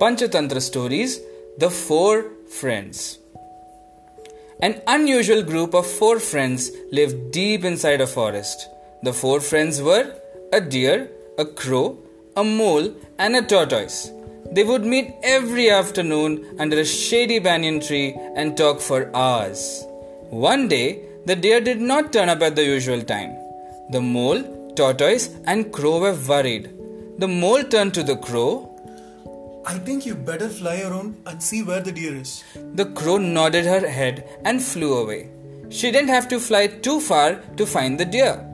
Panchatantra Stories The Four Friends. An unusual group of four friends lived deep inside a forest. The four friends were a deer, a crow, a mole, and a tortoise. They would meet every afternoon under a shady banyan tree and talk for hours. One day, the deer did not turn up at the usual time. The mole, tortoise, and crow were worried. The mole turned to the crow I think you better fly around and see where the deer is. The crow nodded her head and flew away. She didn't have to fly too far to find the deer.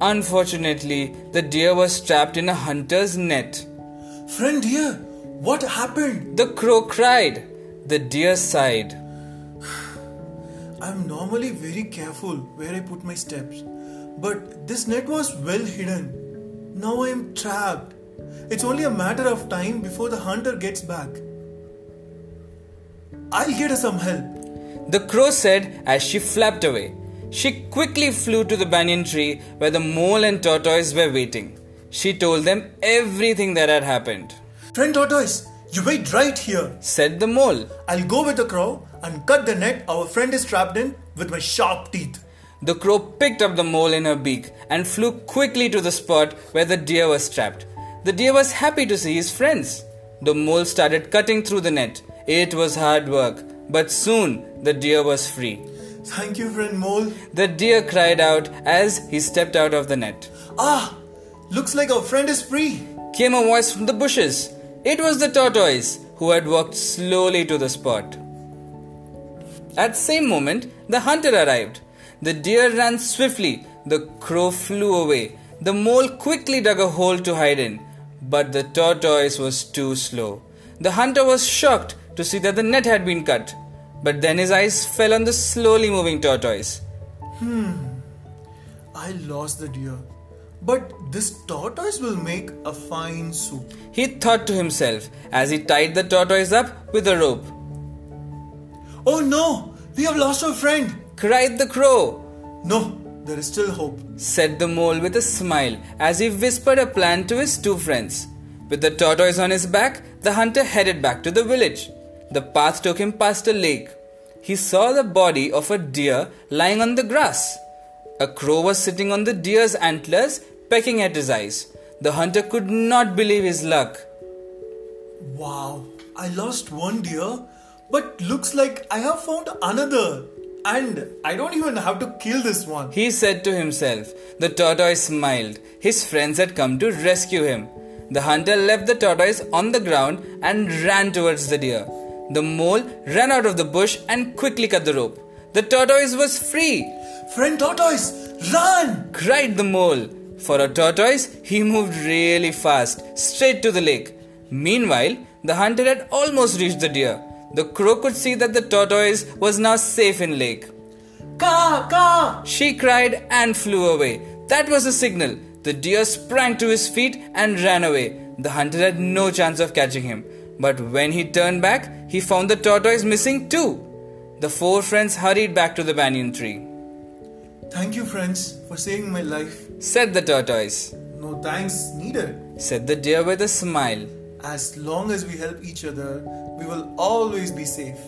Unfortunately, the deer was trapped in a hunter's net. Friend deer, what happened? The crow cried. The deer sighed. I'm normally very careful where I put my steps, but this net was well hidden. Now I am trapped. It's only a matter of time before the hunter gets back. I'll get her some help. The crow said as she flapped away. She quickly flew to the banyan tree where the mole and tortoise were waiting. She told them everything that had happened. Friend tortoise, you wait right here, said the mole. I'll go with the crow and cut the net our friend is trapped in with my sharp teeth. The crow picked up the mole in her beak and flew quickly to the spot where the deer was trapped. The deer was happy to see his friends. The mole started cutting through the net. It was hard work, but soon the deer was free. Thank you, friend mole. The deer cried out as he stepped out of the net. Ah, looks like our friend is free. Came a voice from the bushes. It was the tortoise who had walked slowly to the spot. At the same moment, the hunter arrived. The deer ran swiftly. The crow flew away. The mole quickly dug a hole to hide in. But the tortoise was too slow. The hunter was shocked to see that the net had been cut. But then his eyes fell on the slowly moving tortoise. Hmm, I lost the deer. But this tortoise will make a fine soup. He thought to himself as he tied the tortoise up with a rope. Oh no, we have lost our friend, cried the crow. No, there is still hope, said the mole with a smile as he whispered a plan to his two friends. With the tortoise on his back, the hunter headed back to the village. The path took him past a lake. He saw the body of a deer lying on the grass. A crow was sitting on the deer's antlers, pecking at his eyes. The hunter could not believe his luck. Wow, I lost one deer, but looks like I have found another. And I don't even have to kill this one. He said to himself. The tortoise smiled. His friends had come to rescue him. The hunter left the tortoise on the ground and ran towards the deer. The mole ran out of the bush and quickly cut the rope. The tortoise was free. Friend tortoise, run! cried the mole. For a tortoise, he moved really fast, straight to the lake. Meanwhile, the hunter had almost reached the deer. The crow could see that the tortoise was now safe in lake. Ka, ka! She cried and flew away. That was a signal. The deer sprang to his feet and ran away. The hunter had no chance of catching him. But when he turned back, he found the tortoise missing too. The four friends hurried back to the banyan tree. Thank you, friends, for saving my life, said the tortoise. No thanks needed, said the deer with a smile. As long as we help each other, we will always be safe.